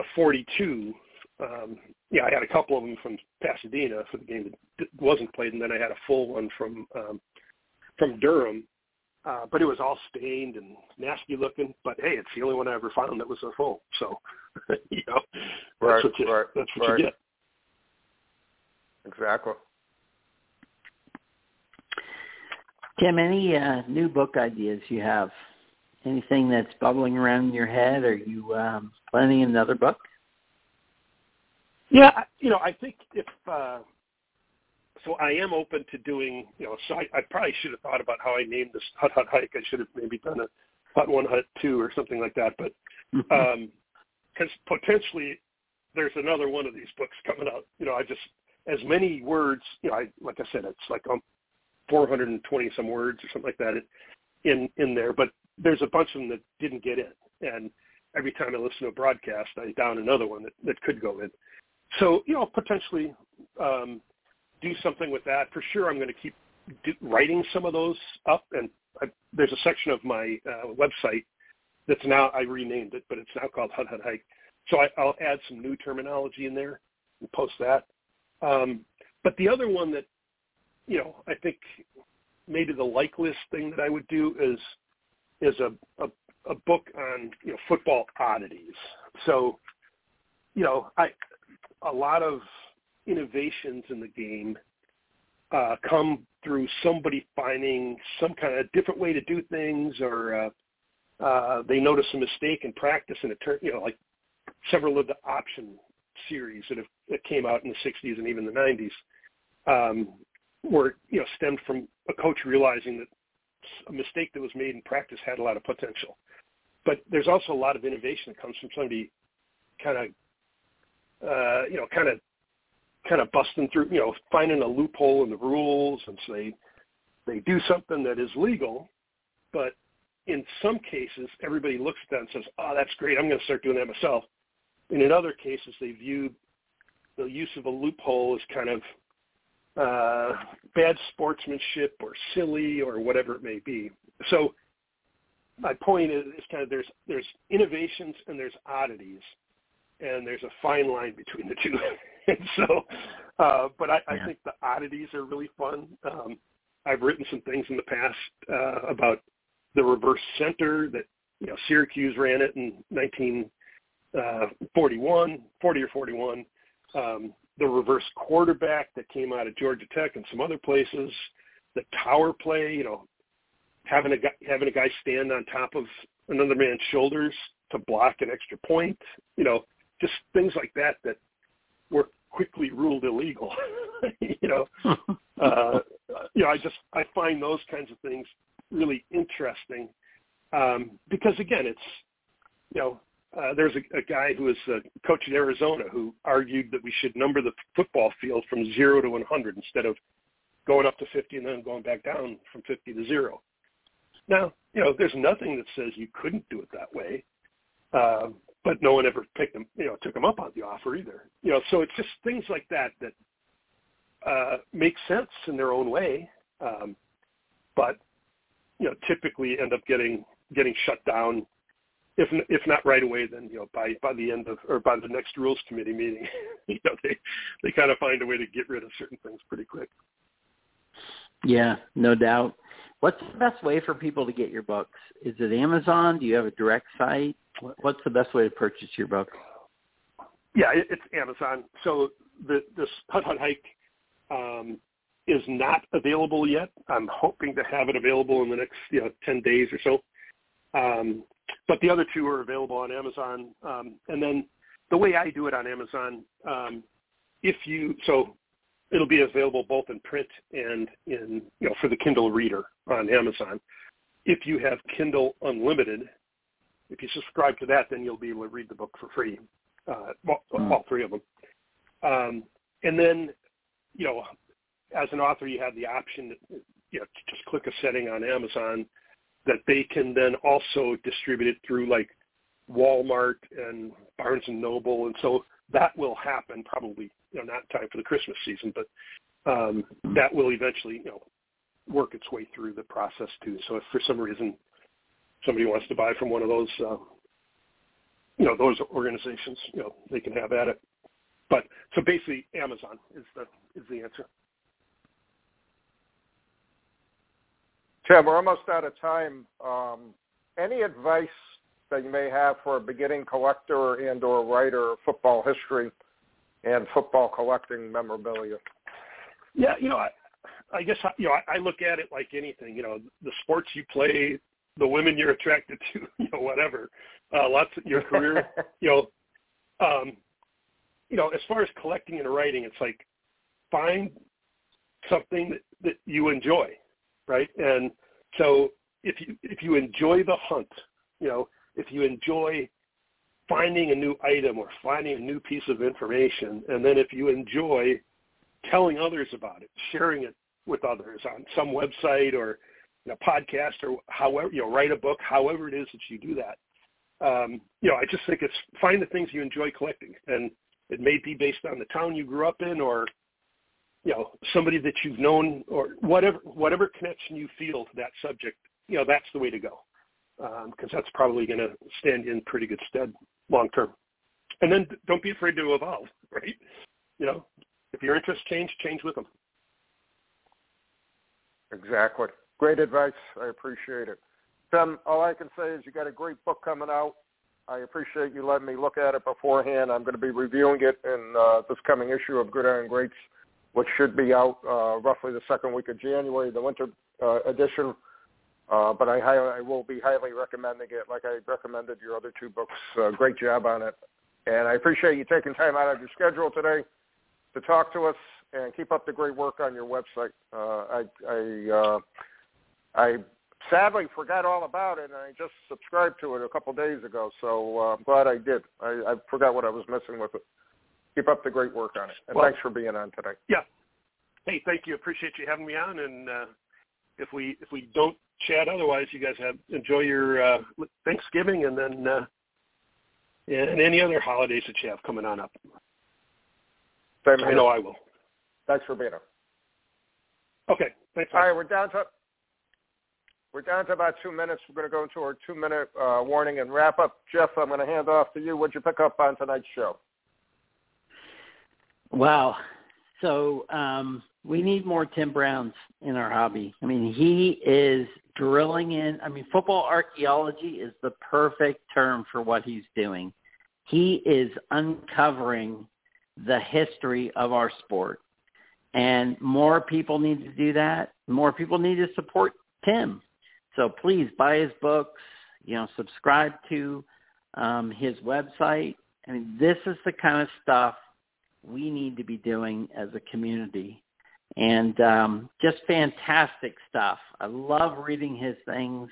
a 42. Um, yeah, I had a couple of them from Pasadena for the game that wasn't played, and then I had a full one from um, from Durham. Uh, but it was all stained and nasty looking. But hey, it's the only one I ever found that was a full. So, you know, that's
Right,
what you
right,
that's what
right.
you get.
Exactly.
Tim, any uh, new book ideas you have? Anything that's bubbling around in your head? Are you um, planning another book?
Yeah, you know, I think if uh, so, I am open to doing. You know, so I, I probably should have thought about how I named this Hut Hut Hike. I should have maybe done a Hut One, Hut Two, or something like that. But because potentially there's another one of these books coming out. You know, I just as many words. You know, I like I said, it's like um, 420 some words or something like that in in there. But there's a bunch of them that didn't get in, and every time I listen to a broadcast, I down another one that that could go in. So you know, potentially um, do something with that. For sure, I'm going to keep do, writing some of those up, and I, there's a section of my uh, website that's now I renamed it, but it's now called Hut Hut Hike. So I, I'll add some new terminology in there and post that. Um, but the other one that you know I think maybe the likeliest thing that I would do is is a, a a book on you know football oddities. So you know I a lot of innovations in the game uh, come through somebody finding some kind of different way to do things, or uh, uh, they notice a mistake in practice, and it turn you know like several of the option series that have that came out in the 60s and even the 90s um, were you know stemmed from a coach realizing that a mistake that was made in practice had a lot of potential. But there's also a lot of innovation that comes from somebody kind of uh, you know, kind of kind of busting through, you know, finding a loophole in the rules, and so they they do something that is legal, but in some cases, everybody looks at that and says, "Oh, that's great! I'm going to start doing that myself." And in other cases, they view the use of a loophole as kind of uh, bad sportsmanship or silly or whatever it may be. So my point is, is kind of there's there's innovations and there's oddities, and there's a fine line between the two. and so, uh, but I, I think the oddities are really fun. Um, I've written some things in the past uh, about the reverse center that you know Syracuse ran it in 1941, 40 or 41. Um, the reverse quarterback that came out of Georgia Tech and some other places. The tower play, you know, having a guy, having a guy stand on top of another man's shoulders to block an extra point. You know, just things like that that were quickly ruled illegal. you know, uh, you know, I just I find those kinds of things really interesting um, because again, it's you know, uh, there's a, a guy who was uh, coach in Arizona who argued that we should number the football field from zero to 100 instead of going up to 50 and then going back down from 50 to zero. Now, you know, there's nothing that says you couldn't do it that way. Um, but no one ever picked them, you know, took them up on the offer either. You know, so it's just things like that that uh, make sense in their own way, um, but you know, typically end up getting getting shut down. If if not right away, then you know by by the end of or by the next rules committee meeting, you know they they kind of find a way to get rid of certain things pretty quick.
Yeah, no doubt. What's the best way for people to get your books? Is it Amazon? Do you have a direct site? What- What's the best way to purchase your book?
Yeah, it, it's Amazon. So the this Hut Hut Hike um, is not available yet. I'm hoping to have it available in the next you know ten days or so. Um, but the other two are available on Amazon. Um, and then the way I do it on Amazon, um, if you so it'll be available both in print and in you know for the Kindle reader on Amazon. If you have Kindle Unlimited, if you subscribe to that, then you'll be able to read the book for free. Uh,
Hmm.
all three of them. Um, and then, you know, as an author, you have the option, you know, to just click a setting on Amazon that they can then also distribute it through like Walmart and Barnes and Noble, and so that will happen probably, you know, not in time for the Christmas season, but um, that will eventually, you know, work its way through the process too. So if for some reason somebody wants to buy from one of those, uh, you know, those organizations, you know, they can have at it. But so basically, Amazon is the is the answer.
Tim, we're almost out of time. Um, any advice that you may have for a beginning collector and or writer of football history and football collecting memorabilia?
Yeah, you know, I, I guess you know I, I look at it like anything. You know, the sports you play, the women you're attracted to, you know, whatever. Uh, lots of your career, you know, um, you know, as far as collecting and writing, it's like find something that, that you enjoy, right? And so if you if you enjoy the hunt, you know, if you enjoy finding a new item or finding a new piece of information, and then if you enjoy telling others about it, sharing it with others on some website or you know, podcast or however you know write a book, however it is that you do that. Um, you know, I just think it's find the things you enjoy collecting, and it may be based on the town you grew up in or you know somebody that you've known or whatever whatever connection you feel to that subject. You know, that's the way to go because um, that's probably going to stand in pretty good stead long term. And then don't be afraid to evolve, right? You know, if your interests change, change with them.
Exactly. Great advice. I appreciate it. Tim, all I can say is you got a great book coming out. I appreciate you letting me look at it beforehand. I'm going to be reviewing it in uh, this coming issue of Gridiron Greats, which should be out uh, roughly the second week of January, the winter uh, edition. Uh, but I, I will be highly recommending it, like I recommended your other two books. Uh, great job on it, and I appreciate you taking time out of your schedule today to talk to us and keep up the great work on your website. Uh, I I, uh, I sadly forgot all about it, and I just subscribed to it a couple days ago. So uh, I'm glad I did. I, I forgot what I was missing with it. Keep up the great work on it, and well, thanks for being on today.
Yeah. Hey, thank you. Appreciate you having me on, and uh, if we if we don't chat otherwise, you guys have enjoy your uh, Thanksgiving and then uh, and any other holidays that you have coming on up.
Same
I know I will.
Thanks for being on.
Okay. Thanks.
All right, we're down to we're down to about two minutes. We're going to go into our two minute uh, warning and wrap up. Jeff, I'm going to hand off to you. What'd you pick up on tonight's show?
Wow. So um, we need more Tim Browns in our hobby. I mean, he is drilling in. I mean, football archaeology is the perfect term for what he's doing. He is uncovering the history of our sport. And more people need to do that. More people need to support Tim. So please buy his books, you know, subscribe to um, his website. I mean, this is the kind of stuff we need to be doing as a community and um, just fantastic stuff. I love reading his things,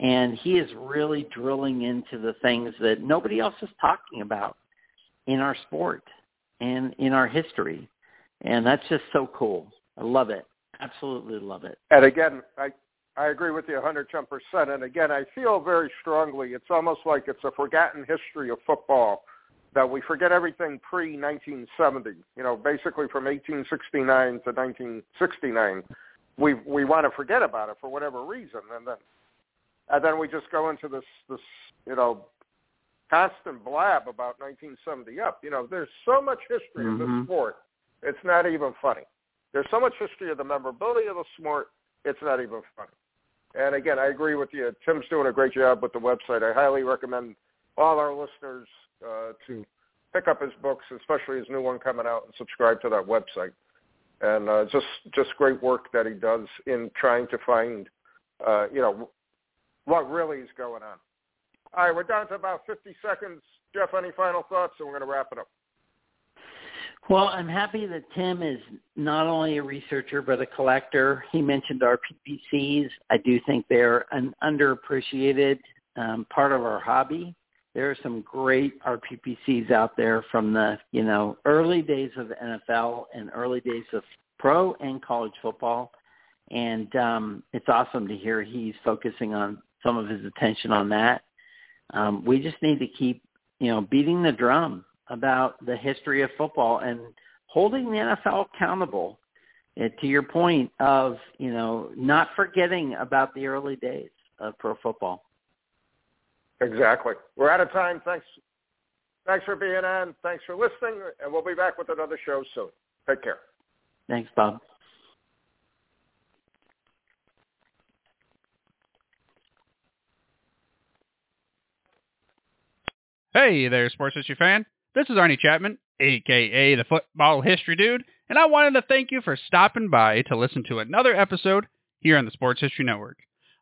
and he is really drilling into the things that nobody else is talking about in our sport and in our history, and that's just so cool. I love it. Absolutely love it.
And again, I I agree with you 110%. And again, I feel very strongly it's almost like it's a forgotten history of football that we forget everything pre 1970. You know, basically from 1869 to 1969, we we want to forget about it for whatever reason, and then and then we just go into this this you know constant blab about 1970 up. You know, there's so much history mm-hmm. of this mm-hmm. sport. It's not even funny. There's so much history of the memorability of the sport. It's not even funny. And again, I agree with you. Tim's doing a great job with the website. I highly recommend all our listeners uh, to pick up his books, especially his new one coming out, and subscribe to that website. And uh, just just great work that he does in trying to find, uh, you know, what really is going on. All right, we're down to about 50 seconds. Jeff, any final thoughts? And we're going to wrap it up.
Well, I'm happy that Tim is not only a researcher but a collector. He mentioned RPPCs. I do think they're an underappreciated um, part of our hobby there are some great RPPCs out there from the you know early days of NFL and early days of pro and college football, and um, it's awesome to hear he's focusing on some of his attention on that. Um, we just need to keep you know beating the drum about the history of football and holding the NFL accountable it, to your point of you know not forgetting about the early days of pro football.
Exactly. We're out of time. Thanks. Thanks for being on. Thanks for listening, and we'll be back with another show soon. Take care.
Thanks, Bob.
Hey there, sports history fan. This is Arnie Chapman, aka the Football History Dude, and I wanted to thank you for stopping by to listen to another episode here on the Sports History Network.